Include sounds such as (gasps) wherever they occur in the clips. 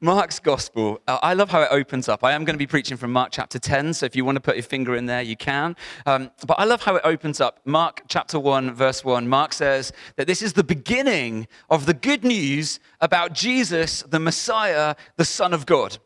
Mark's gospel, uh, I love how it opens up. I am going to be preaching from Mark chapter 10, so if you want to put your finger in there, you can. Um, but I love how it opens up. Mark chapter 1, verse 1, Mark says that this is the beginning of the good news about Jesus, the Messiah, the Son of God.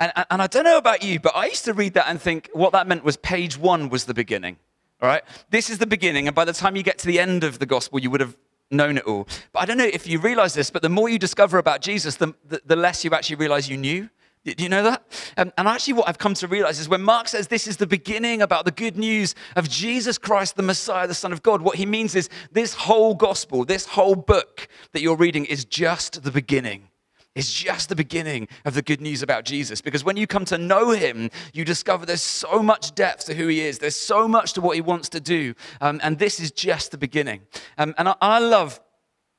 And, and I don't know about you, but I used to read that and think what that meant was page one was the beginning. All right? This is the beginning, and by the time you get to the end of the gospel, you would have known it all. But I don't know if you realize this, but the more you discover about Jesus, the, the, the less you actually realize you knew. Do you know that? Um, and actually, what I've come to realize is when Mark says this is the beginning about the good news of Jesus Christ, the Messiah, the Son of God, what he means is this whole gospel, this whole book that you're reading is just the beginning is just the beginning of the good news about Jesus. Because when you come to know him, you discover there's so much depth to who he is, there's so much to what he wants to do. Um, and this is just the beginning. Um, and I, I love.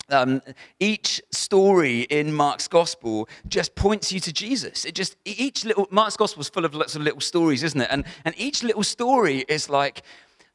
Um, each story in Mark's gospel just points you to Jesus. It just each little Mark's gospel is full of lots of little stories, isn't it? And and each little story is like,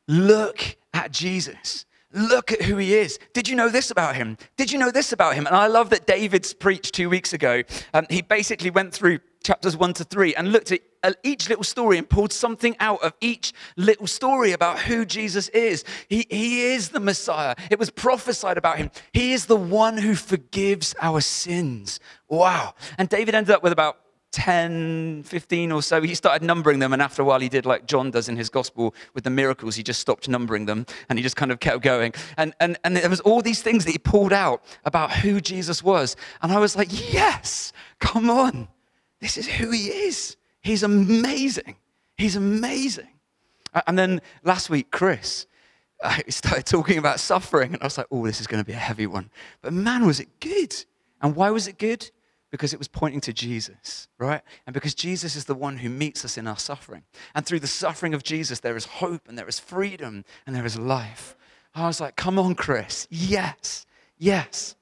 look at Jesus. Look at who he is. Did you know this about him? Did you know this about him? And I love that David's preached two weeks ago. Um, he basically went through chapters one to three and looked at each little story and pulled something out of each little story about who Jesus is. He, he is the Messiah. It was prophesied about him. He is the one who forgives our sins. Wow. And David ended up with about 10, 15 or so, he started numbering them. And after a while, he did like John does in his gospel with the miracles. He just stopped numbering them and he just kind of kept going. And, and, and there was all these things that he pulled out about who Jesus was. And I was like, yes, come on. This is who he is. He's amazing. He's amazing. And then last week, Chris, uh, I started talking about suffering. And I was like, oh, this is going to be a heavy one. But man, was it good. And why was it good? Because it was pointing to Jesus, right? And because Jesus is the one who meets us in our suffering. And through the suffering of Jesus, there is hope and there is freedom and there is life. I was like, come on, Chris. Yes, yes.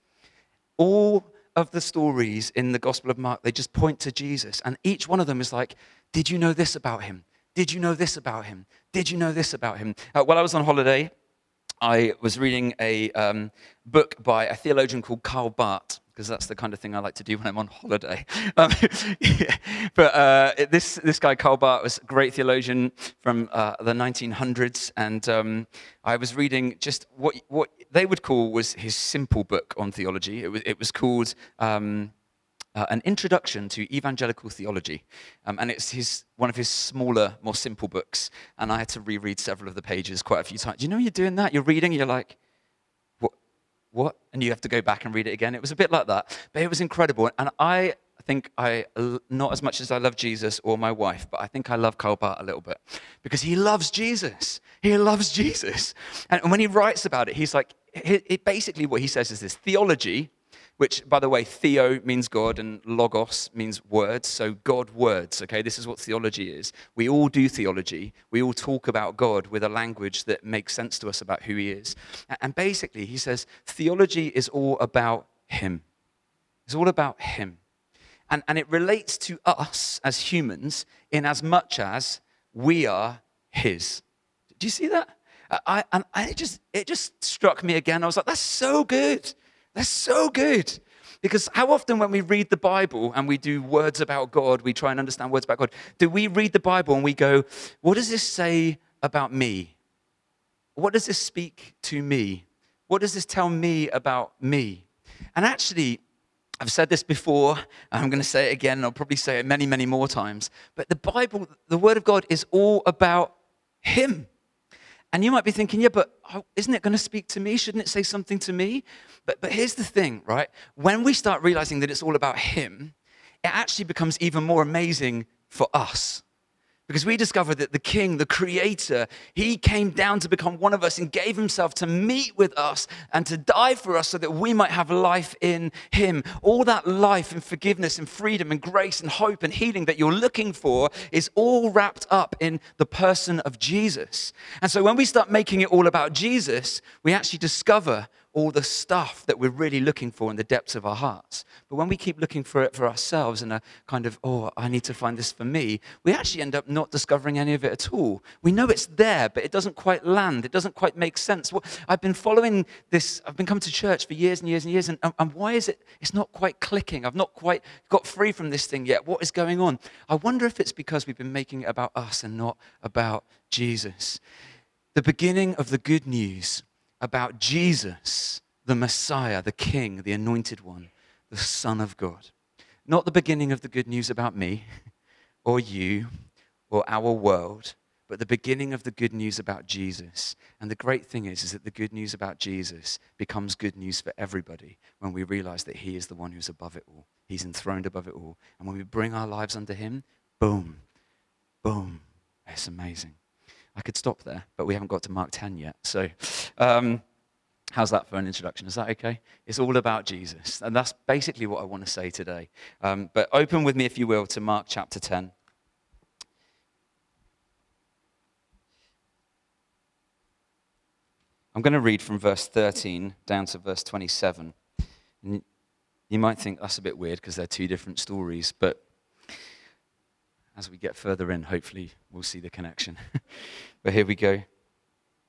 All of the stories in the Gospel of Mark, they just point to Jesus. And each one of them is like, did you know this about him? Did you know this about him? Did you know this about him? Uh, while I was on holiday, I was reading a um, book by a theologian called Karl Barth because that's the kind of thing I like to do when I'm on holiday. (laughs) Um, yeah. (laughs) But uh, this, this guy, Karl Barth, was a great theologian from uh, the 1900s. And um, I was reading just what, what they would call was his simple book on theology. It was, it was called um, uh, An Introduction to Evangelical Theology. Um, and it's his, one of his smaller, more simple books. And I had to reread several of the pages quite a few times. You know you're doing that? You're reading, you're like, what? And you have to go back and read it again. It was a bit like that, but it was incredible. And I think I, not as much as I love Jesus or my wife, but I think I love Karl Barth a little bit because he loves Jesus. He loves Jesus. And when he writes about it, he's like, it, basically what he says is this theology which, by the way, theo means God and logos means words. So, God words, okay? This is what theology is. We all do theology. We all talk about God with a language that makes sense to us about who He is. And basically, he says theology is all about Him. It's all about Him. And, and it relates to us as humans in as much as we are His. Do you see that? I, and it, just, it just struck me again. I was like, that's so good. They're so good. Because how often, when we read the Bible and we do words about God, we try and understand words about God, do we read the Bible and we go, What does this say about me? What does this speak to me? What does this tell me about me? And actually, I've said this before, I'm going to say it again, and I'll probably say it many, many more times. But the Bible, the Word of God, is all about Him. And you might be thinking, yeah, but oh, isn't it going to speak to me? Shouldn't it say something to me? But, but here's the thing, right? When we start realizing that it's all about Him, it actually becomes even more amazing for us. Because we discover that the King, the Creator, He came down to become one of us and gave Himself to meet with us and to die for us so that we might have life in Him. All that life and forgiveness and freedom and grace and hope and healing that you're looking for is all wrapped up in the person of Jesus. And so when we start making it all about Jesus, we actually discover all the stuff that we're really looking for in the depths of our hearts. But when we keep looking for it for ourselves and a kind of, oh, I need to find this for me, we actually end up not discovering any of it at all. We know it's there, but it doesn't quite land. It doesn't quite make sense. Well, I've been following this, I've been coming to church for years and years and years, and, um, and why is it, it's not quite clicking? I've not quite got free from this thing yet. What is going on? I wonder if it's because we've been making it about us and not about Jesus. The beginning of the good news about Jesus, the Messiah, the King, the anointed one, the Son of God. Not the beginning of the good news about me (laughs) or you or our world, but the beginning of the good news about Jesus. And the great thing is, is that the good news about Jesus becomes good news for everybody when we realize that He is the one who's above it all. He's enthroned above it all. And when we bring our lives under Him, boom, boom. It's amazing. I could stop there, but we haven't got to Mark 10 yet. So, um, how's that for an introduction? Is that okay? It's all about Jesus. And that's basically what I want to say today. Um, but open with me, if you will, to Mark chapter 10. I'm going to read from verse 13 down to verse 27. And you might think that's a bit weird because they're two different stories, but as we get further in, hopefully we'll see the connection. (laughs) but here we go.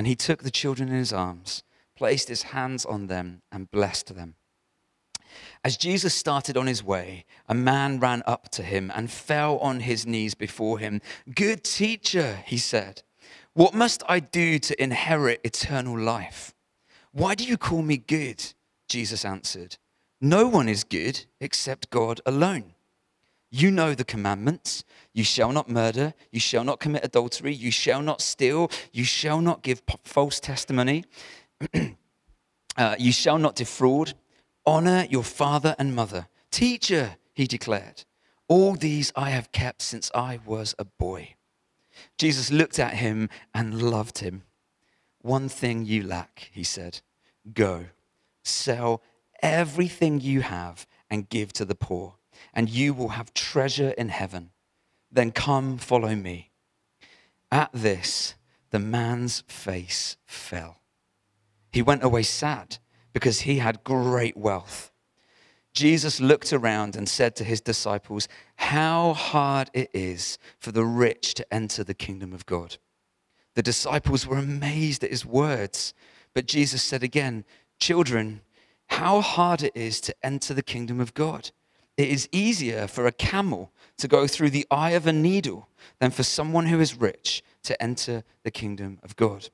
And he took the children in his arms, placed his hands on them, and blessed them. As Jesus started on his way, a man ran up to him and fell on his knees before him. Good teacher, he said, what must I do to inherit eternal life? Why do you call me good? Jesus answered, No one is good except God alone. You know the commandments. You shall not murder. You shall not commit adultery. You shall not steal. You shall not give false testimony. (clears throat) uh, you shall not defraud. Honor your father and mother. Teacher, he declared, all these I have kept since I was a boy. Jesus looked at him and loved him. One thing you lack, he said. Go, sell everything you have and give to the poor and you will have treasure in heaven. Then come, follow me. At this, the man's face fell. He went away sad because he had great wealth. Jesus looked around and said to his disciples, How hard it is for the rich to enter the kingdom of God. The disciples were amazed at his words, but Jesus said again, Children, how hard it is to enter the kingdom of God. It is easier for a camel to go through the eye of a needle than for someone who is rich to enter the kingdom of God.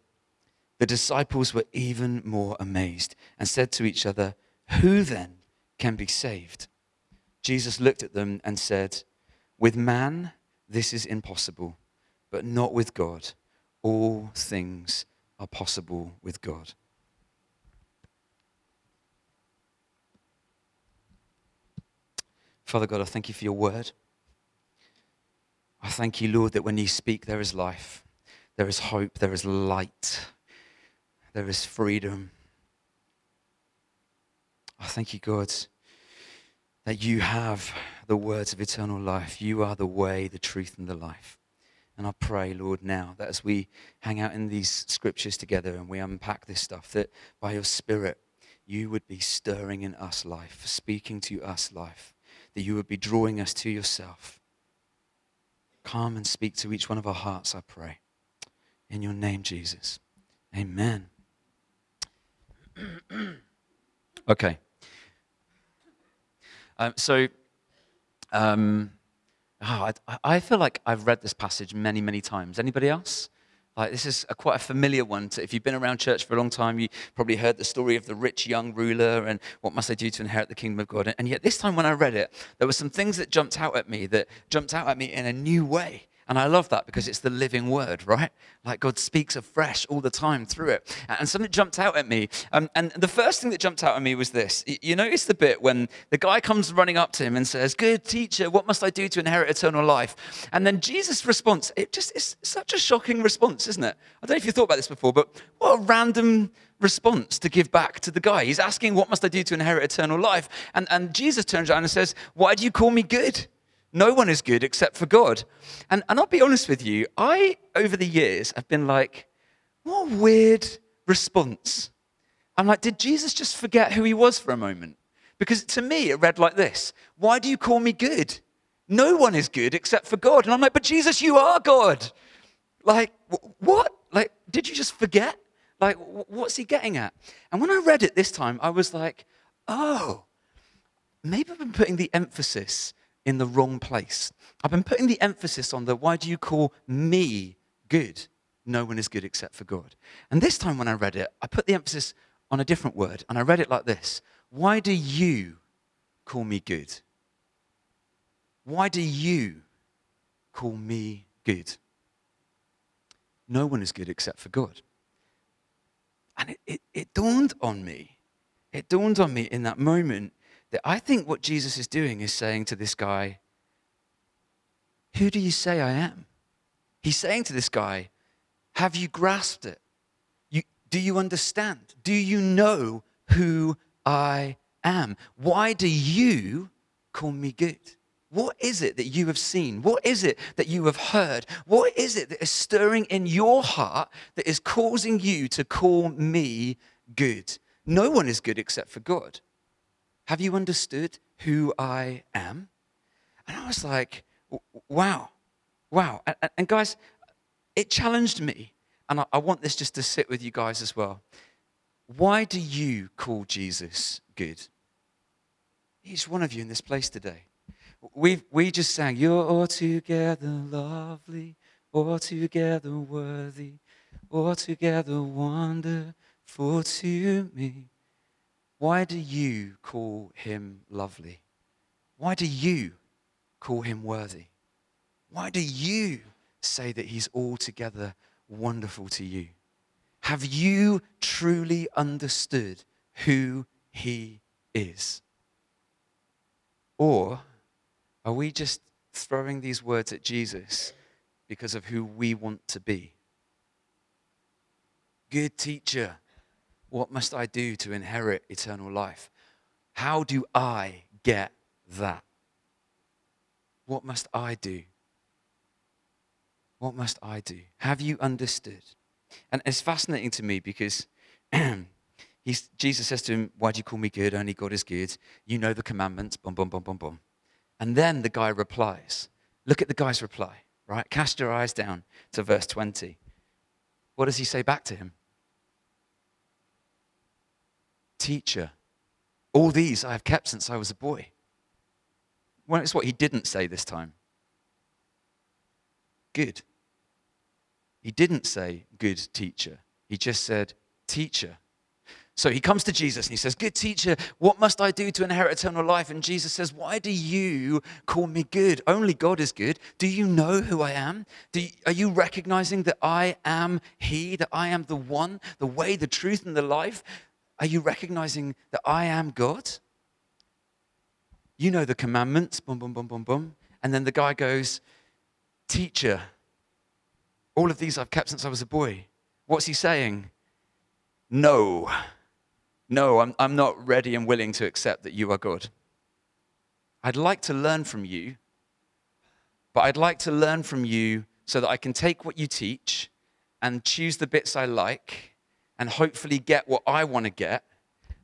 The disciples were even more amazed and said to each other, Who then can be saved? Jesus looked at them and said, With man, this is impossible, but not with God. All things are possible with God. Father God, I thank you for your word. I thank you, Lord, that when you speak, there is life, there is hope, there is light, there is freedom. I thank you, God, that you have the words of eternal life. You are the way, the truth, and the life. And I pray, Lord, now that as we hang out in these scriptures together and we unpack this stuff, that by your Spirit, you would be stirring in us life, speaking to us life that you would be drawing us to yourself. Come and speak to each one of our hearts, I pray. In your name, Jesus. Amen. (clears throat) okay. Um, so, um, oh, I, I feel like I've read this passage many, many times. Anybody else? Like, this is a, quite a familiar one. To, if you've been around church for a long time, you probably heard the story of the rich young ruler and what must I do to inherit the kingdom of God. And yet, this time when I read it, there were some things that jumped out at me that jumped out at me in a new way. And I love that because it's the living word, right? Like God speaks afresh all the time through it. And something jumped out at me. Um, and the first thing that jumped out at me was this. You notice the bit when the guy comes running up to him and says, Good teacher, what must I do to inherit eternal life? And then Jesus' response, it just is such a shocking response, isn't it? I don't know if you thought about this before, but what a random response to give back to the guy. He's asking, What must I do to inherit eternal life? And, and Jesus turns around and says, Why do you call me good? No one is good except for God. And, and I'll be honest with you, I, over the years, have been like, what a weird response. I'm like, did Jesus just forget who he was for a moment? Because to me, it read like this Why do you call me good? No one is good except for God. And I'm like, but Jesus, you are God. Like, what? Like, did you just forget? Like, what's he getting at? And when I read it this time, I was like, oh, maybe I've been putting the emphasis in the wrong place. I've been putting the emphasis on the why do you call me good? No one is good except for God. And this time when I read it, I put the emphasis on a different word and I read it like this Why do you call me good? Why do you call me good? No one is good except for God. And it, it, it dawned on me, it dawned on me in that moment that I think what Jesus is doing is saying to this guy, Who do you say I am? He's saying to this guy, Have you grasped it? You, do you understand? Do you know who I am? Why do you call me good? What is it that you have seen? What is it that you have heard? What is it that is stirring in your heart that is causing you to call me good? No one is good except for God. Have you understood who I am? And I was like, wow, wow. And, guys, it challenged me. And I, I want this just to sit with you guys as well. Why do you call Jesus good? Each one of you in this place today. we we just sang, You're altogether lovely, altogether worthy, altogether wonderful to me. Why do you call him lovely? Why do you call him worthy? Why do you say that he's altogether wonderful to you? Have you truly understood who he is? Or are we just throwing these words at Jesus because of who we want to be? Good teacher, what must I do to inherit eternal life? How do I get that? What must I do? What must I do? Have you understood? And it's fascinating to me because (clears throat) Jesus says to him, Why do you call me good? Only God is good. You know the commandments. Boom, boom, boom, boom, boom. And then the guy replies. Look at the guy's reply, right? Cast your eyes down to verse 20. What does he say back to him? Teacher, all these I have kept since I was a boy. Well, it's what he didn't say this time. Good. He didn't say, good teacher. He just said, teacher. So he comes to Jesus and he says, Good teacher, what must I do to inherit eternal life? And Jesus says, Why do you call me good? Only God is good. Do you know who I am? You, are you recognizing that I am He, that I am the one, the way, the truth, and the life? Are you recognizing that I am God? You know the commandments, boom, boom, boom, boom, boom. And then the guy goes, Teacher, all of these I've kept since I was a boy. What's he saying? No. No, I'm, I'm not ready and willing to accept that you are God. I'd like to learn from you, but I'd like to learn from you so that I can take what you teach and choose the bits I like and hopefully get what I want to get,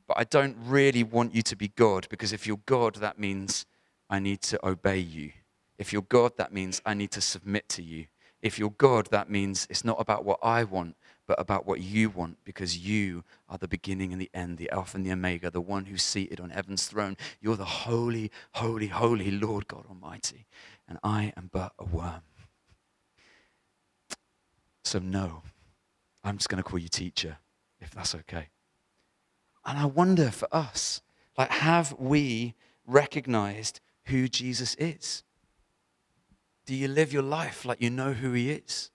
but I don't really want you to be God because if you're God, that means I need to obey you. If you're God, that means I need to submit to you. If you're God, that means it's not about what I want, but about what you want because you are the beginning and the end, the Alpha and the Omega, the one who's seated on heaven's throne. You're the holy, holy, holy Lord God Almighty, and I am but a worm. So, no, I'm just going to call you teacher if that's okay. And I wonder for us, like, have we recognized who Jesus is? Do you live your life like you know who he is?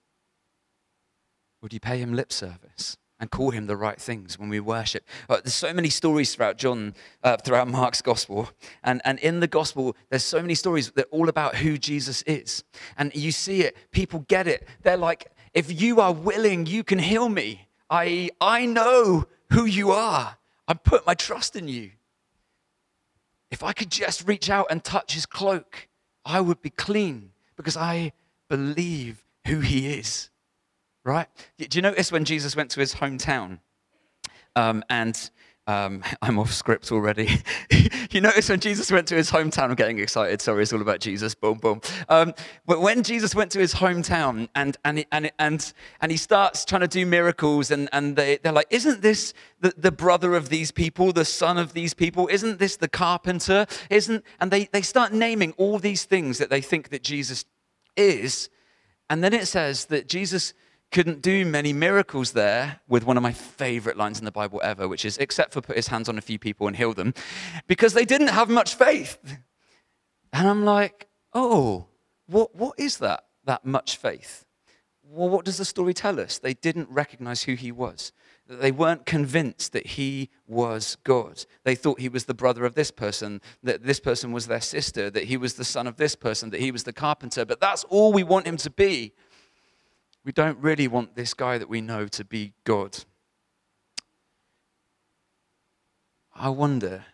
Or do you pay him lip service? and call him the right things when we worship. Uh, there's so many stories throughout John, uh, throughout Mark's gospel. And, and in the gospel, there's so many stories that are all about who Jesus is. And you see it, people get it. They're like, if you are willing, you can heal me. I, I know who you are. I put my trust in you. If I could just reach out and touch his cloak, I would be clean because I believe who he is. Right? Do you notice when Jesus went to his hometown um, and um, (laughs) I'm off script already. (laughs) you notice when Jesus went to his hometown, I'm getting excited. Sorry, it's all about Jesus. Boom, boom. Um, but when Jesus went to his hometown and, and, and, and, and he starts trying to do miracles, and, and they, they're like, Isn't this the, the brother of these people, the son of these people? Isn't this the carpenter? Isn't, and they, they start naming all these things that they think that Jesus is. And then it says that Jesus couldn't do many miracles there with one of my favorite lines in the Bible ever, which is, except for put his hands on a few people and heal them, because they didn't have much faith. And I'm like, oh, what, what is that, that much faith? Well, what does the story tell us? They didn't recognize who he was. They weren't convinced that he was God. They thought he was the brother of this person, that this person was their sister, that he was the son of this person, that he was the carpenter. But that's all we want him to be. We don't really want this guy that we know to be God. I wonder,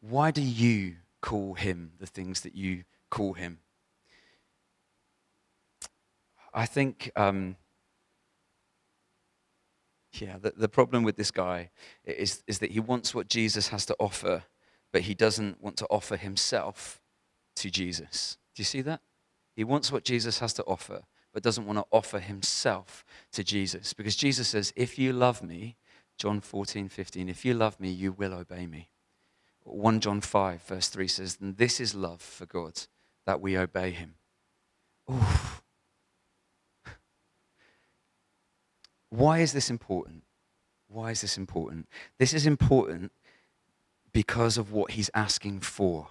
why do you call him the things that you call him? I think, um, yeah, the, the problem with this guy is, is that he wants what Jesus has to offer, but he doesn't want to offer himself to Jesus. Do you see that? He wants what Jesus has to offer, but doesn't want to offer himself to Jesus. Because Jesus says, If you love me, John 14, 15, if you love me, you will obey me. 1 John 5, verse 3 says, And this is love for God, that we obey him. Oof. Why is this important? Why is this important? This is important because of what he's asking for.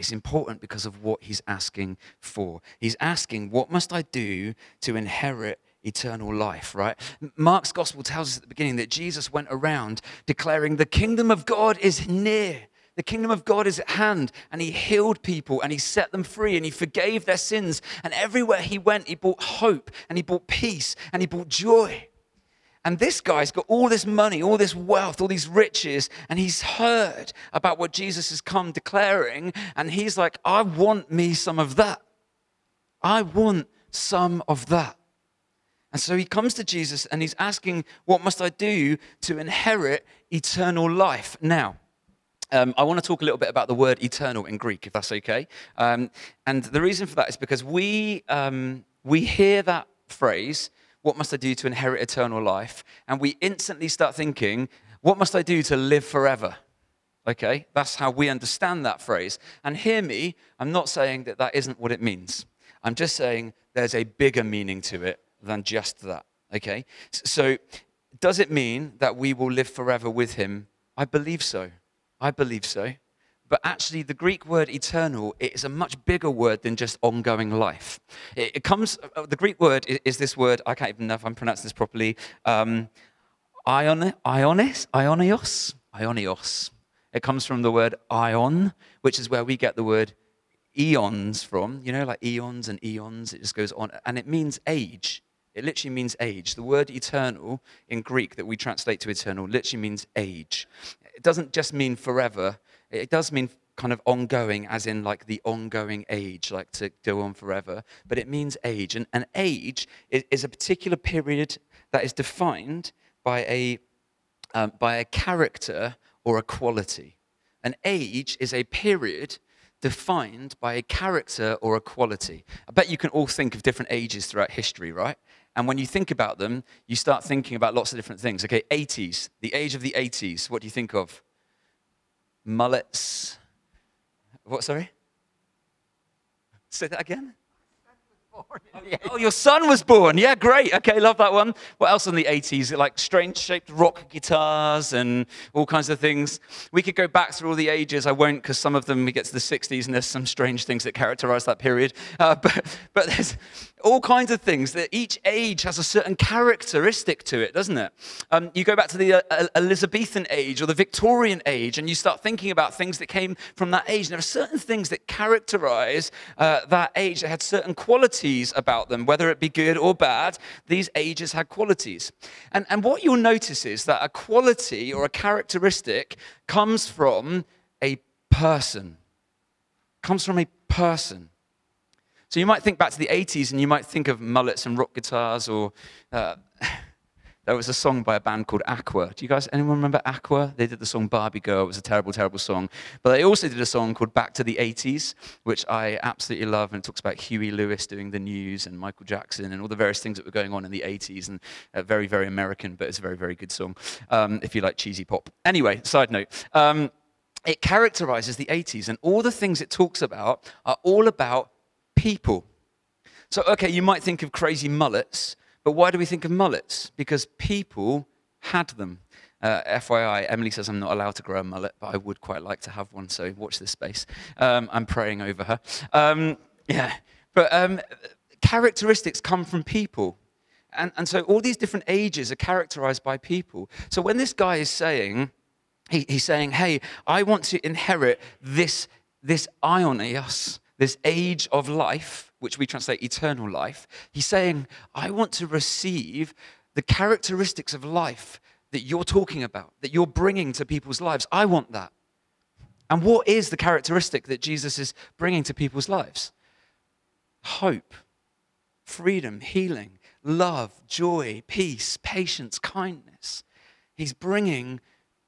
It's important because of what he's asking for. He's asking, What must I do to inherit eternal life, right? Mark's gospel tells us at the beginning that Jesus went around declaring, The kingdom of God is near. The kingdom of God is at hand, and he healed people and he set them free and he forgave their sins. And everywhere he went, he brought hope and he brought peace and he brought joy. And this guy's got all this money, all this wealth, all these riches, and he's heard about what Jesus has come declaring, and he's like, I want me some of that. I want some of that. And so he comes to Jesus and he's asking, What must I do to inherit eternal life? Now, um, I want to talk a little bit about the word eternal in Greek, if that's okay. Um, and the reason for that is because we, um, we hear that phrase what must I do to inherit eternal life? And we instantly start thinking, What must I do to live forever? Okay, that's how we understand that phrase. And hear me, I'm not saying that that isn't what it means. I'm just saying there's a bigger meaning to it than just that. Okay, so does it mean that we will live forever with him? I believe so. I believe so. But actually, the Greek word eternal is a much bigger word than just ongoing life. It, it comes, uh, the Greek word is, is, this word, I can't even know if I'm pronouncing this properly, um, ion, ionis, ionios, ionios. It comes from the word ion, which is where we get the word eons from, you know, like eons and eons, it just goes on. And it means age. It literally means age. The word eternal in Greek that we translate to eternal literally means age. It doesn't just mean forever, it does mean kind of ongoing, as in like the ongoing age, like to go on forever, but it means age. And an age is, is, a particular period that is defined by a, um, by a character or a quality. An age is a period defined by a character or a quality. I bet you can all think of different ages throughout history, right? And when you think about them, you start thinking about lots of different things. Okay, 80s, the age of the 80s, what do you think of? Mullets. What, sorry? Say that again? (laughs) Oh, your son was born. Yeah, great. Okay, love that one. What else in the 80s? Like strange shaped rock guitars and all kinds of things. We could go back through all the ages. I won't because some of them we get to the 60s and there's some strange things that characterize that period. Uh, (laughs) but, but there's all kinds of things that each age has a certain characteristic to it, doesn't it? Um, you go back to the uh, Elizabethan age or the Victorian age and you start thinking about things that came from that age. And there are certain things that characterize uh, that age that had certain qualities about them, whether it be good or bad. These ages had qualities. And, and what you'll notice is that a quality or a characteristic comes from a person, comes from a person. So you might think back to the 80s and you might think of mullets and rock guitars or. Uh, (laughs) there was a song by a band called Aqua. Do you guys, anyone remember Aqua? They did the song Barbie Girl. It was a terrible, terrible song. But they also did a song called Back to the 80s, which I absolutely love. And it talks about Huey Lewis doing the news and Michael Jackson and all the various things that were going on in the 80s. And uh, very, very American, but it's a very, very good song um, if you like cheesy pop. Anyway, side note. Um, it characterizes the 80s, and all the things it talks about are all about people. So, okay, you might think of crazy mullets, but why do we think of mullets? Because people had them. Uh, FYI, Emily says I'm not allowed to grow a mullet, but I would quite like to have one, so watch this space. Um, I'm praying over her. Um, yeah, but um, characteristics come from people. And, and so all these different ages are characterized by people. So when this guy is saying, he, he's saying, hey, I want to inherit this, this aionios, this age of life, which we translate eternal life, he's saying, I want to receive the characteristics of life that you're talking about, that you're bringing to people's lives. I want that. And what is the characteristic that Jesus is bringing to people's lives? Hope, freedom, healing, love, joy, peace, patience, kindness. He's bringing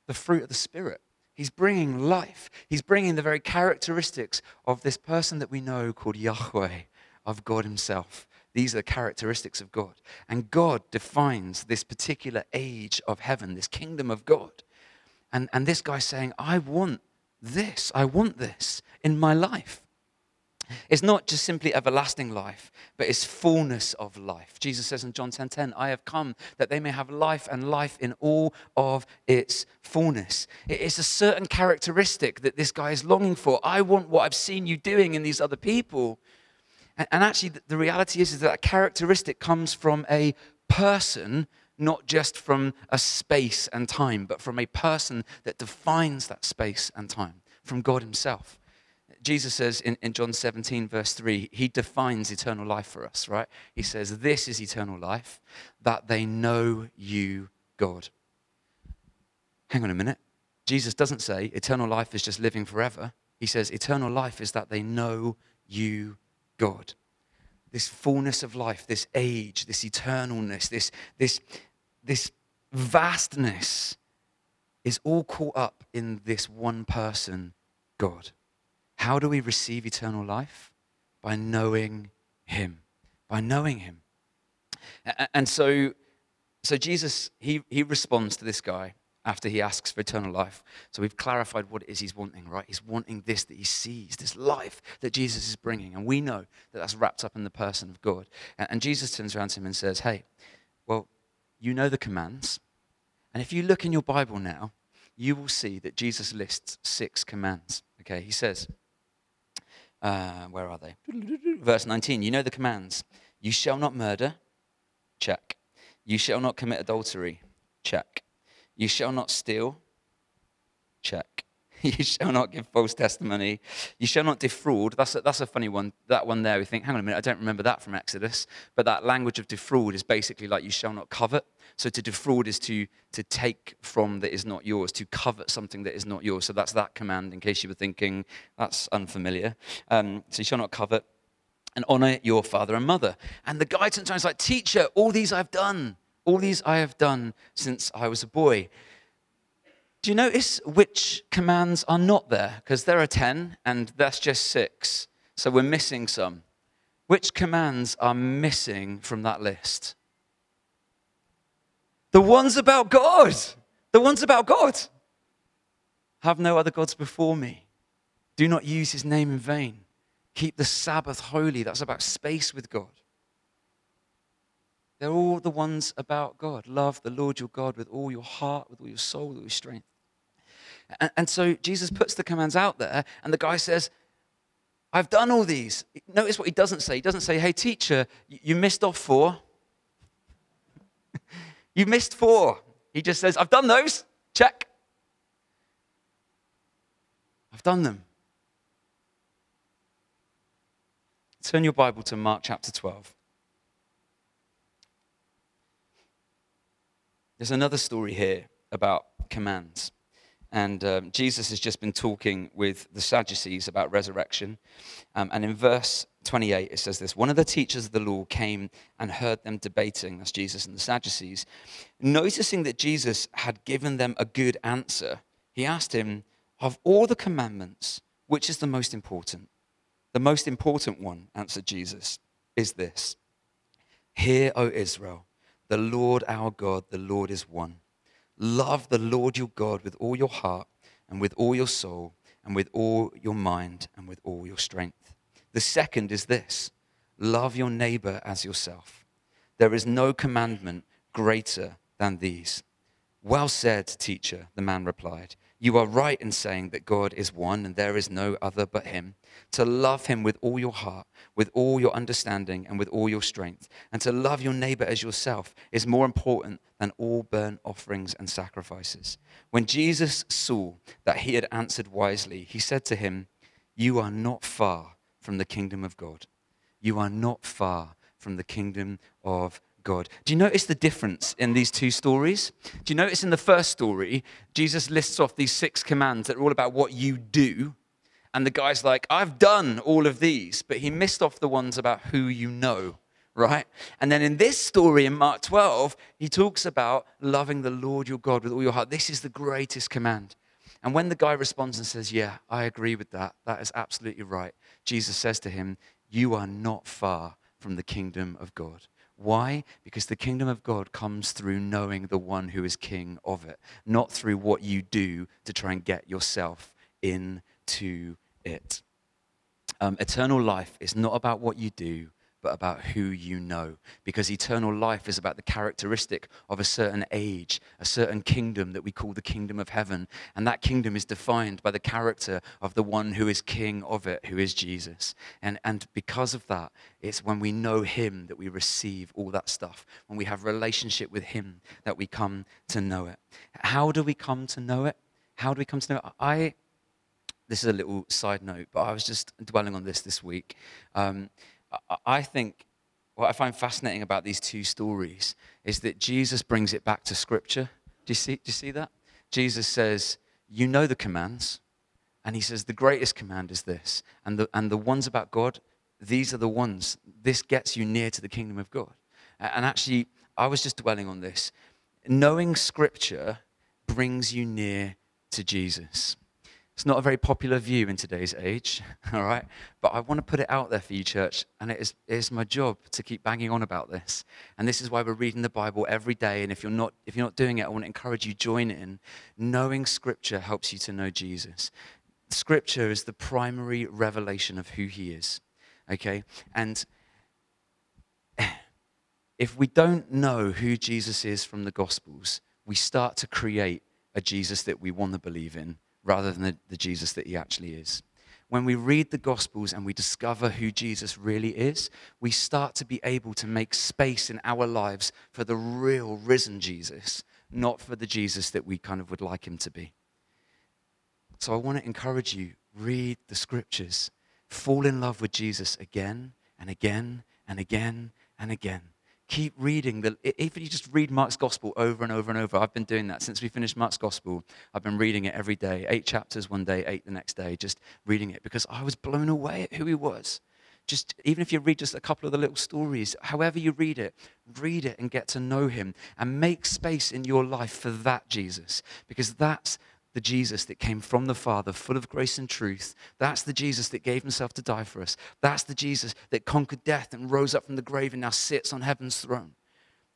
the fruit of the Spirit. He's bringing life. He's bringing the very characteristics of this person that we know called Yahweh, of God Himself. These are characteristics of God. And God defines this particular age of heaven, this kingdom of God. And, and this guy's saying, I want this. I want this in my life. It's not just simply everlasting life, but it's fullness of life. Jesus says in John 10:10, 10, 10, I have come that they may have life and life in all of its fullness. It's a certain characteristic that this guy is longing for. I want what I've seen you doing in these other people. And actually, the reality is, is that, a characteristic comes from a person, not just from a space and time, but from a person that defines that space and time, from God Himself. Jesus says in, in John 17, verse 3, he defines eternal life for us, right? He says, This is eternal life, that they know you, God. Hang on a minute. Jesus doesn't say eternal life is just living forever. He says eternal life is that they know you, God. This fullness of life, this age, this eternalness, this, this, this vastness is all caught up in this one person, God. How do we receive eternal life? By knowing Him. By knowing Him. And so, so Jesus, he, he responds to this guy after he asks for eternal life. So we've clarified what it is he's wanting, right? He's wanting this that he sees, this life that Jesus is bringing. And we know that that's wrapped up in the person of God. And, and Jesus turns around to him and says, Hey, well, you know the commands. And if you look in your Bible now, you will see that Jesus lists six commands. Okay, he says, uh, where are they? Verse 19. You know the commands. You shall not murder. Check. You shall not commit adultery. Check. You shall not steal. Check. (laughs) You shall not give false testimony. You shall not defraud. That's a, that's a funny one. That one there, we think, hang on a minute, I don't remember that from Exodus. But that language of defraud is basically like you shall not covet. So to defraud is to, to take from that is not yours, to covet something that is not yours. So that's that command, in case you were thinking that's unfamiliar. Um, so you shall not covet. And honor your father and mother. And the guy sometimes like, teacher, all these I've done. All these I have done since I was a boy. Do you notice which commands are not there? Because there are 10 and that's just six. So we're missing some. Which commands are missing from that list? The ones about God. The ones about God. Have no other gods before me. Do not use his name in vain. Keep the Sabbath holy. That's about space with God. They're all the ones about God. Love the Lord your God with all your heart, with all your soul, with all your strength. And, and so Jesus puts the commands out there, and the guy says, I've done all these. Notice what he doesn't say. He doesn't say, Hey, teacher, you missed off four. (laughs) you missed four. He just says, I've done those. Check. I've done them. Turn your Bible to Mark chapter 12. There's another story here about commands. And um, Jesus has just been talking with the Sadducees about resurrection. Um, and in verse 28, it says this One of the teachers of the law came and heard them debating, that's Jesus and the Sadducees. Noticing that Jesus had given them a good answer, he asked him, Of all the commandments, which is the most important? The most important one, answered Jesus, is this Hear, O Israel, the Lord our God, the Lord is one. Love the Lord your God with all your heart and with all your soul and with all your mind and with all your strength. The second is this love your neighbor as yourself. There is no commandment greater than these. Well said, teacher, the man replied. You are right in saying that God is one and there is no other but Him. To love Him with all your heart, with all your understanding, and with all your strength, and to love your neighbor as yourself is more important than all burnt offerings and sacrifices. When Jesus saw that he had answered wisely, he said to him, You are not far from the kingdom of God. You are not far from the kingdom of God. Do you notice the difference in these two stories? Do you notice in the first story, Jesus lists off these six commands that are all about what you do. And the guy's like, I've done all of these, but he missed off the ones about who you know, right? And then in this story in Mark 12, he talks about loving the Lord your God with all your heart. This is the greatest command. And when the guy responds and says, Yeah, I agree with that, that is absolutely right, Jesus says to him, You are not far from the kingdom of God. Why? Because the kingdom of God comes through knowing the one who is king of it, not through what you do to try and get yourself into it. Um, eternal life is not about what you do, but about who you know. Because eternal life is about the characteristic of a certain age, a certain kingdom that we call the kingdom of heaven. And that kingdom is defined by the character of the one who is king of it, who is Jesus. And, and because of that, it's when we know him that we receive all that stuff. When we have relationship with him that we come to know it. How do we come to know it? How do we come to know it? I, this is a little side note, but I was just dwelling on this this week. Um, I think what I find fascinating about these two stories is that Jesus brings it back to Scripture. Do you see, do you see that? Jesus says, You know the commands. And he says, The greatest command is this. And the, and the ones about God, these are the ones. This gets you near to the kingdom of God. And actually, I was just dwelling on this. Knowing Scripture brings you near to Jesus. It's not a very popular view in today's age, (laughs) all right? But I want to put it out there for you, church, and it is, it is my job to keep banging on about this. And this is why we're reading the Bible every day. And if you're not, if you're not doing it, I want to encourage you join in. Knowing Scripture helps you to know Jesus. Scripture is the primary revelation of who He is, okay? And (sighs) if we don't know who Jesus is from the Gospels, we start to create a Jesus that we want to believe in rather than the, the Jesus that he actually is. When we read the Gospels and we discover who Jesus really is, we start to be able to make space in our lives for the real risen Jesus, not for the Jesus that we kind of would like him to be. So I want to encourage you read the scriptures, fall in love with Jesus again and again and again and again keep reading. The, even you just read Mark's Gospel over and over and over. I've been doing that since we finished Mark's Gospel. I've been reading it every day, eight chapters one day, eight the next day, just reading it because I was blown away at who he was. Just even if you read just a couple of the little stories, however you read it, read it and get to know him and make space in your life for that Jesus because that's the Jesus that came from the Father, full of grace and truth. That's the Jesus that gave himself to die for us. That's the Jesus that conquered death and rose up from the grave and now sits on heaven's throne.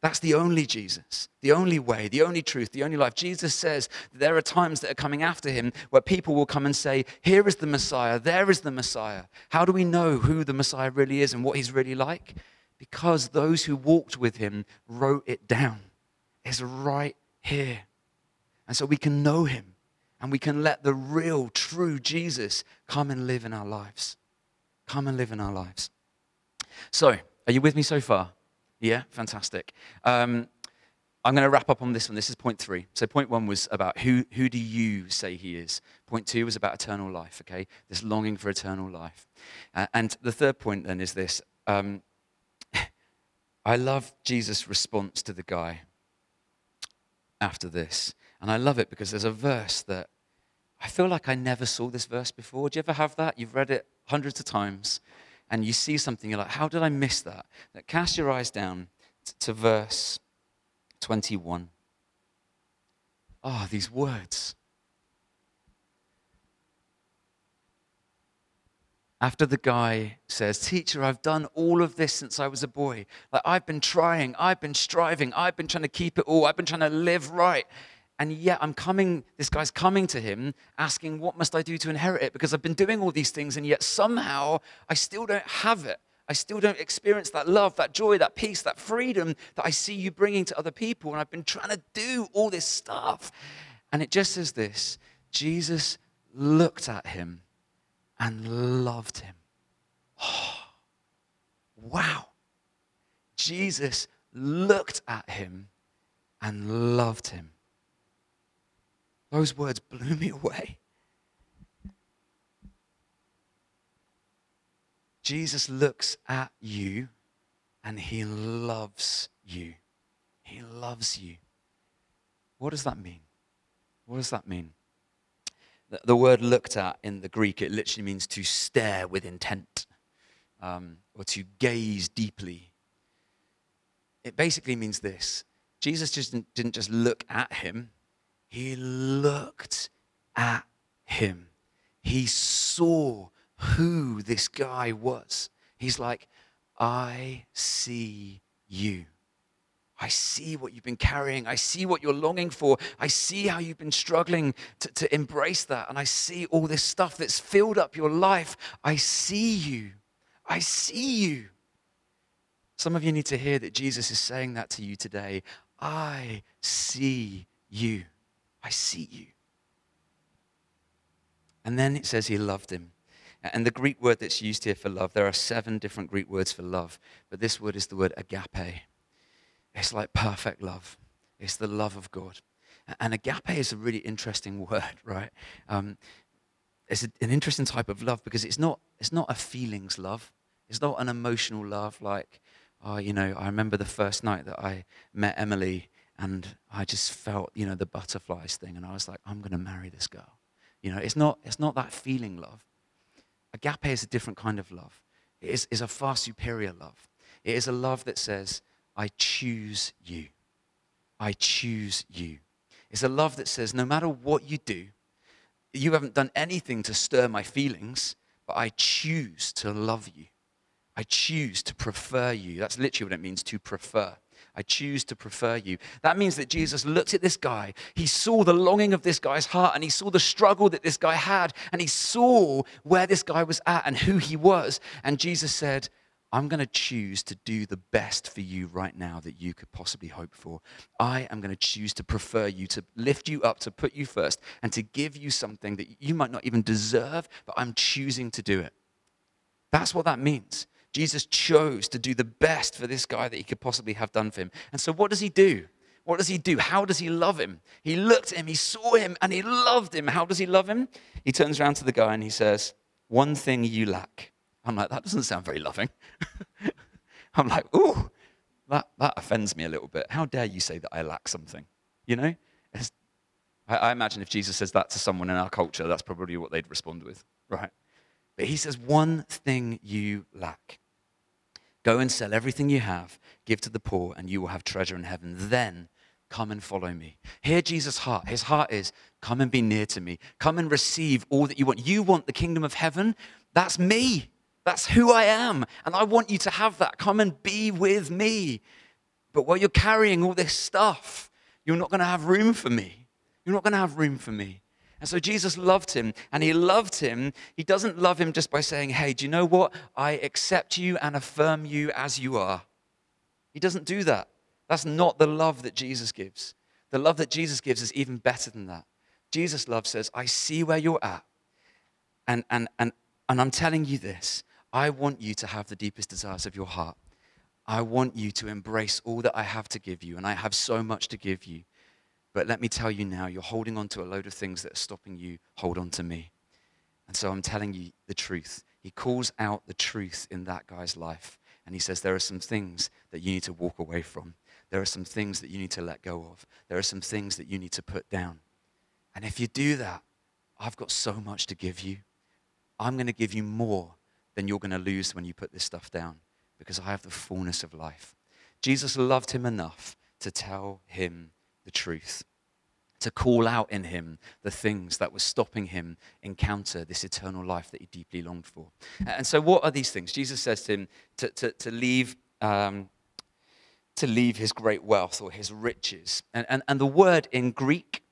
That's the only Jesus, the only way, the only truth, the only life. Jesus says there are times that are coming after him where people will come and say, Here is the Messiah, there is the Messiah. How do we know who the Messiah really is and what he's really like? Because those who walked with him wrote it down. It's right here. And so we can know him and we can let the real, true Jesus come and live in our lives. Come and live in our lives. So, are you with me so far? Yeah, fantastic. Um, I'm going to wrap up on this one. This is point three. So, point one was about who, who do you say he is? Point two was about eternal life, okay? This longing for eternal life. Uh, and the third point then is this um, (laughs) I love Jesus' response to the guy after this. And I love it because there's a verse that I feel like I never saw this verse before. Do you ever have that? You've read it hundreds of times and you see something, you're like, how did I miss that? that cast your eyes down t- to verse 21. Ah, oh, these words. After the guy says, Teacher, I've done all of this since I was a boy. Like, I've been trying, I've been striving, I've been trying to keep it all, I've been trying to live right. And yet I'm coming, this guy's coming to him asking, What must I do to inherit it? Because I've been doing all these things, and yet somehow I still don't have it. I still don't experience that love, that joy, that peace, that freedom that I see you bringing to other people. And I've been trying to do all this stuff. And it just says this Jesus looked at him and loved him. Oh, (gasps) wow. Jesus looked at him and loved him. Those words blew me away. Jesus looks at you and he loves you. He loves you. What does that mean? What does that mean? The, word looked at in the Greek, it literally means to stare with intent um, or to gaze deeply. It basically means this Jesus just didn't just look at him, he looked at him. He saw who this guy was. He's like, I see you. I see what you've been carrying. I see what you're longing for. I see how you've been struggling to, to embrace that. And I see all this stuff that's filled up your life. I see you. I see you. Some of you need to hear that Jesus is saying that to you today. I see you. I see you. And then it says he loved him. And the Greek word that's used here for love, there are seven different Greek words for love, but this word is the word agape. It's like perfect love, it's the love of God. And agape is a really interesting (laughs) word, right? Um, it's a, an interesting type of love because it's not, it's not a feelings love. It's not an emotional love like, oh, you know, I remember the first night that I met Emily and I just felt, you know, the butterflies thing, and I was like, I'm going to marry this girl. You know, it's not, it's not that feeling love. Agape is a different kind of love. It is, is a far superior love. It is a love that says, I choose you. I choose you. It's a love that says, no matter what you do, you haven't done anything to stir my feelings, but I choose to love you. I choose to prefer you. That's literally what it means to prefer. I choose to prefer you. That means that Jesus looked at this guy. He saw the longing of this guy's heart and he saw the struggle that this guy had and he saw where this guy was at and who he was. And Jesus said, I'm going to choose to do the best for you right now that you could possibly hope for. I am going to choose to prefer you, to lift you up, to put you first, and to give you something that you might not even deserve, but I'm choosing to do it. That's what that means. Jesus chose to do the best for this guy that he could possibly have done for him. And so, what does he do? What does he do? How does he love him? He looked at him, he saw him, and he loved him. How does he love him? He turns around to the guy and he says, One thing you lack. I'm like, That doesn't sound very loving. (laughs) I'm like, Ooh, that, that offends me a little bit. How dare you say that I lack something? You know? I, I imagine if Jesus says that to someone in our culture, that's probably what they'd respond with, right? But he says, One thing you lack. Go and sell everything you have, give to the poor, and you will have treasure in heaven. Then come and follow me. Hear Jesus' heart. His heart is, Come and be near to me. Come and receive all that you want. You want the kingdom of heaven? That's me. That's who I am. And I want you to have that. Come and be with me. but while you're carrying all this stuff, you're not going to have room for me. You're not going to have room for me. And so Jesus loved him, and he loved him. He doesn't love him just by saying, Hey, do you know what? I accept you and affirm you as you are. He doesn't do that. That's not the love that Jesus gives. The love that Jesus gives is even better than that. Jesus' love says, I see where you're at, and, and, and, and I'm telling you this I want you to have the deepest desires of your heart. I want you to embrace all that I have to give you, and I have so much to give you. But let me tell you now, you're holding on to a load of things that are stopping you hold on to me. And so I'm telling you the truth. He calls out the truth in that guy's life. And he says, There are some things that you need to walk away from. There are some things that you need to let go of. There are some things that you need to put down. And if you do that, I've got so much to give you. I'm going to give you more than you're going to lose when you put this stuff down because I have the fullness of life. Jesus loved him enough to tell him the truth, to call out in him the things that were stopping him encounter this eternal life that he deeply longed for. And so, what are these things? Jesus says to him to, to, to leave. Um, to leave his great wealth or his riches. And, and, and the word in Greek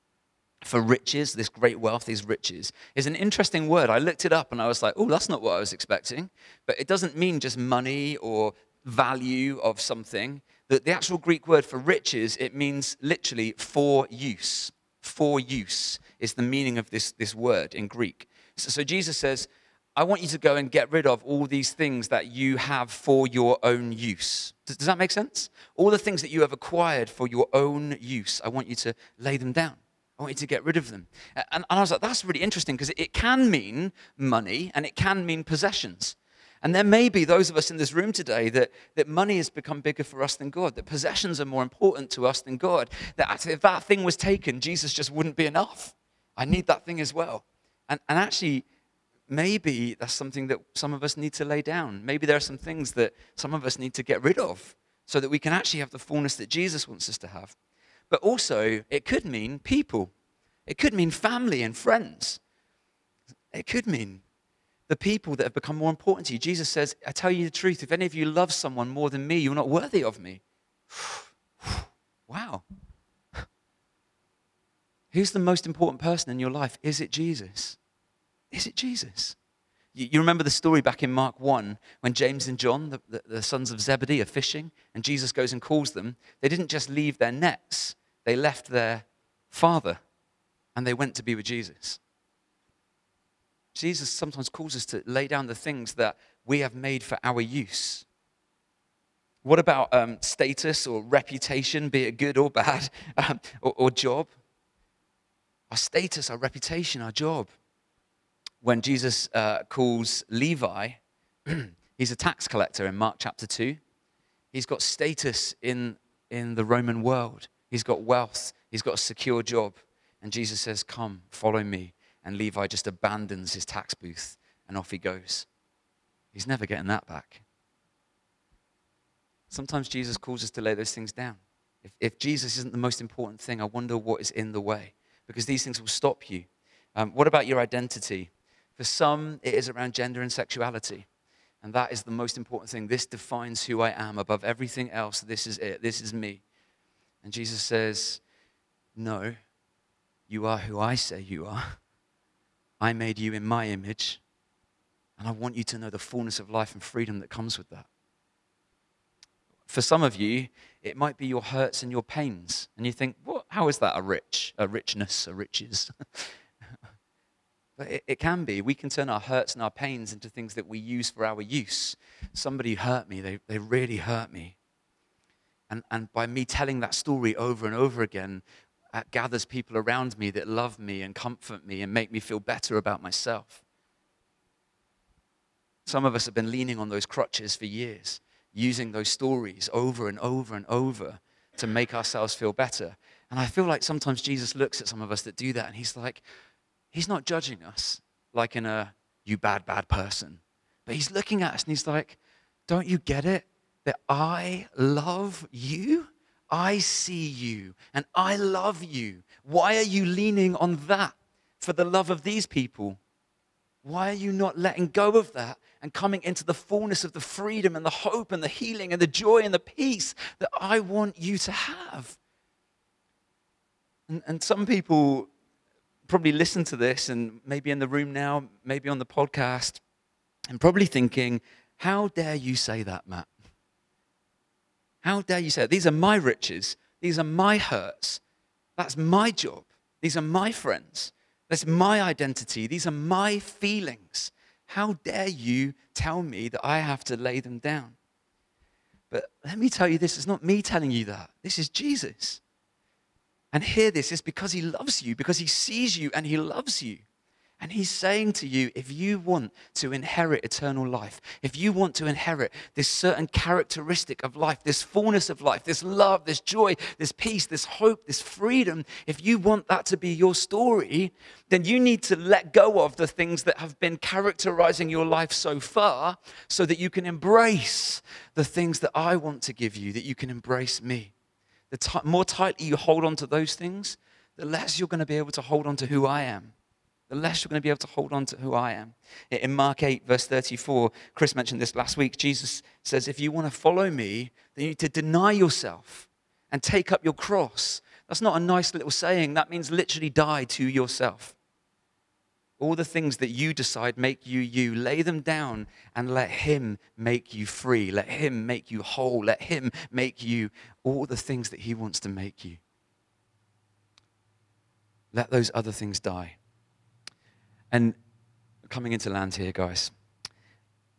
for riches, this great wealth, these riches, is an interesting word. I looked it up and I was like, oh, that's not what I was expecting. But it doesn't mean just money or value of something. The, the actual Greek word for riches, it means literally for use. For use is the meaning of this, this word in Greek. So, so Jesus says, I want you to go and get rid of all these things that you have for your own use. Does, does that make sense? All the things that you have acquired for your own use, I want you to lay them down. I want you to get rid of them. And, and I was like, that's really interesting because it can mean money and it can mean possessions. And there may be those of us in this room today that, that money has become bigger for us than God, that possessions are more important to us than God, that if that thing was taken, Jesus just wouldn't be enough. I need that thing as well. And, and actually, maybe that's something that some of us need to lay down. Maybe there are some things that some of us need to get rid of so that we can actually have the fullness that Jesus wants us to have. But also, it could mean people, it could mean family and friends. It could mean the people that have become more important to you. Jesus says, I tell you the truth, if any of you love someone more than me, you're not worthy of me. (sighs) wow. Who's the most important person in your life? Is it Jesus? Is it Jesus? You, remember the story back in Mark 1 when James and John, the, the, the sons of Zebedee, are fishing and Jesus goes and calls them. They didn't just leave their nets, they left their father and they went to be with Jesus. Jesus sometimes calls us to lay down the things that we have made for our use. What about um, status or reputation, be it good or bad, (laughs) um, or, or job? Our status, our reputation, our job when Jesus uh, calls Levi, (clears throat) he's a tax collector in Mark chapter 2. He's got status in, in the Roman world, he's got wealth, he's got a secure job. And Jesus says, Come, follow me. And Levi just abandons his tax booth and off he goes. He's never getting that back. Sometimes Jesus calls us to lay those things down. If, if Jesus isn't the most important thing, I wonder what is in the way because these things will stop you. Um, what about your identity? For some, it is around gender and sexuality. And that is the most important thing. This defines who I am above everything else. This is it. This is me. And Jesus says, No, you are who I say you are. (laughs) I made you in my image. And I want you to know the fullness of life and freedom that comes with that. For some of you, it might be your hurts and your pains. And you think, what, how is that a rich, a richness, a riches? (laughs) But it, it, can be. We can turn our hurts and our pains into things that we use for our use. Somebody hurt me, they, they really hurt me. And, and by me telling that story over and over again, gathers people around me that love me and comfort me and make me feel better about myself. Some of us have been leaning on those crutches for years, using those stories over and over and over to make ourselves feel better. And I feel like sometimes Jesus looks at some of us that do that and he's like, He's not judging us like in a you bad, bad person. But he's looking at us and he's like, Don't you get it? That I love you? I see you and I love you. Why are you leaning on that for the love of these people? Why are you not letting go of that and coming into the fullness of the freedom and the hope and the healing and the joy and the peace that I want you to have? And, and some people probably listen to this and maybe in the room now, maybe on the podcast, and probably thinking, how dare you say that, Matt? How dare you say it? These are my riches. These are my hurts. That's my job. These are my friends. That's my identity. These are my feelings. How dare you tell me that I have to lay them down? But let me tell you this it's not me telling you that. This is Jesus. And hear this is because he loves you, because he sees you and he loves you. And he's saying to you if you want to inherit eternal life, if you want to inherit this certain characteristic of life, this fullness of life, this love, this joy, this peace, this hope, this freedom, if you want that to be your story, then you need to let go of the things that have been characterizing your life so far so that you can embrace the things that I want to give you, that you can embrace me. The t- more tightly you hold on to those things, the less you're going to be able to hold on to who I am the less you're going to be able to hold on to who I am. In Mark 8, verse 34, Chris mentioned this last week. Jesus says, If you want to follow me, then you need to deny yourself and take up your cross. That's not a nice little saying. That means literally die to yourself. All the things that you decide make you you, lay them down and let Him make you free. Let Him make you whole. Let Him make you all the things that He wants to make you. Let those other things die. And coming into land here, guys,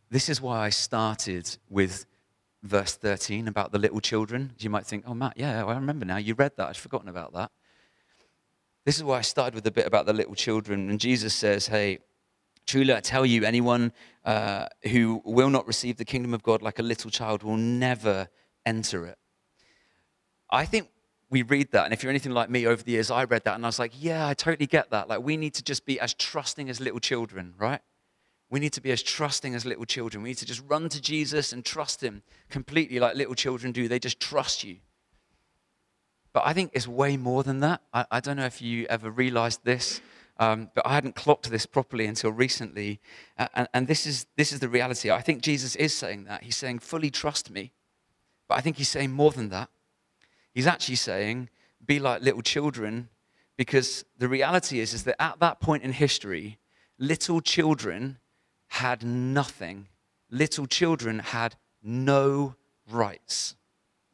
this is why I started with verse 13 about the little children. You might think, oh, Matt, yeah, I remember now. You read that. I'd forgotten about that. This is why I started with a bit about the little children. And Jesus says, hey, truly I tell you, anyone uh, who will not receive the kingdom of God like a little child will never enter it. I think we read that. And if you're anything like me over the years, I read that and I was like, yeah, I totally get that. Like, we need to just be as trusting as little children, right? We need to be as trusting as little children. We need to just run to Jesus and trust Him completely like little children do. They just trust you. But I think it's way more than that. I, I don't know if you ever realized this, um, but I hadn't clocked this properly until recently. And, and this, is, this is the reality. I think Jesus is saying that. He's saying, fully trust me. But I think He's saying more than that. He's actually saying, be like little children, because the reality is, is that at that point in history, little children had nothing. Little children had no rights,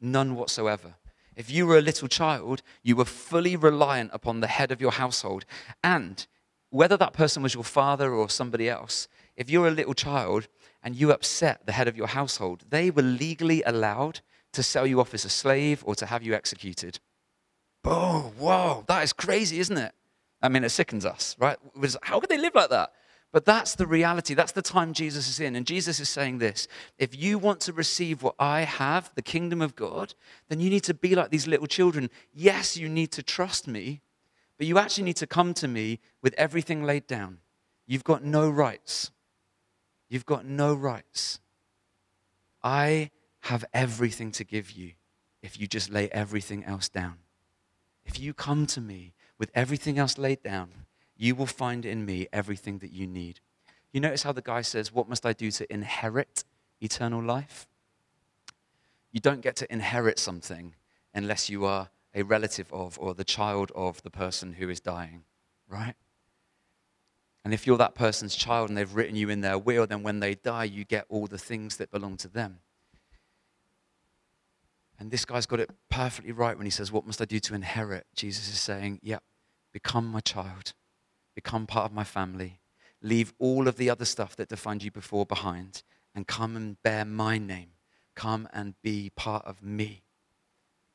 none whatsoever. If you were a little child, you were fully reliant upon the head of your household. And whether that person was your father or somebody else, if you're a little child and you upset the head of your household, they were legally allowed to sell you off as a slave or to have you executed. Oh, whoa, that is crazy, isn't it? I mean, it sickens us, right? How could they live like that? But that's the reality. That's the time Jesus is in. And Jesus is saying this if you want to receive what I have, the kingdom of God, then you need to be like these little children. Yes, you need to trust me, but you actually need to come to me with everything laid down. You've got no rights. You've got no rights. I have everything to give you if you just lay everything else down. If you come to me with everything else laid down, you will find in me everything that you need. You notice how the guy says, What must I do to inherit eternal life? You don't get to inherit something unless you are a relative of or the child of the person who is dying, right? And if you're that person's child and they've written you in their will, then when they die, you get all the things that belong to them. And this guy's got it perfectly right when he says, What must I do to inherit? Jesus is saying, Yep, become my child, become part of my family, leave all of the other stuff that defined you before behind, and come and bear my name. Come and be part of me.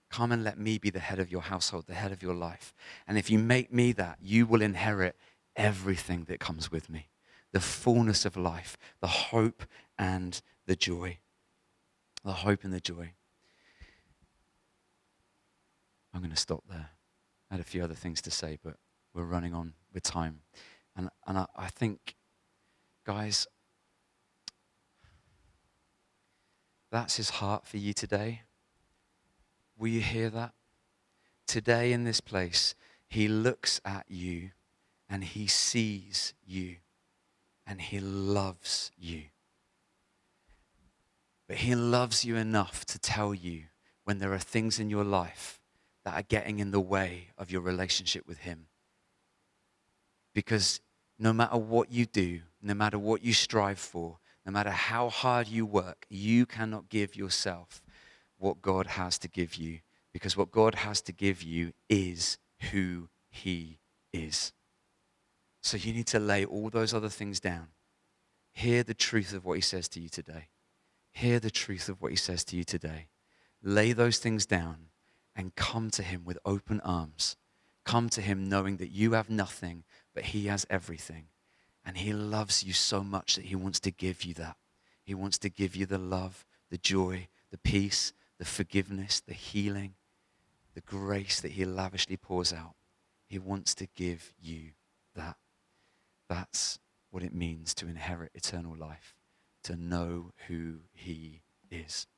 Come and let me be the head of your household, the head of your life. And if you make me that, you will inherit everything that comes with me the fullness of life, the hope and the joy. The hope and the joy. I'm going to stop there. I had a few other things to say, but we're running on with time. And, and I, I think, guys, that's his heart for you today. Will you hear that? Today in this place, he looks at you and he sees you and He loves you. But He loves you enough to tell you when there are things in your life that are getting in the way of your relationship with Him. Because no matter what you do, no matter what you strive for, no matter how hard you work, you cannot give yourself what God has to give you. Because what God has to give you is who He is. So you need to lay all those other things down. Hear the truth of what He says to you today. Hear the truth of what He says to you today. Lay those things down and come to Him with open arms. Come to Him knowing that you have nothing, but He has everything. And He loves you so much that He wants to give you that. He wants to give you the love, the joy, the peace, the forgiveness, the healing, the grace that He lavishly pours out. He wants to give you that. That's what it means to inherit eternal life, to know who He is.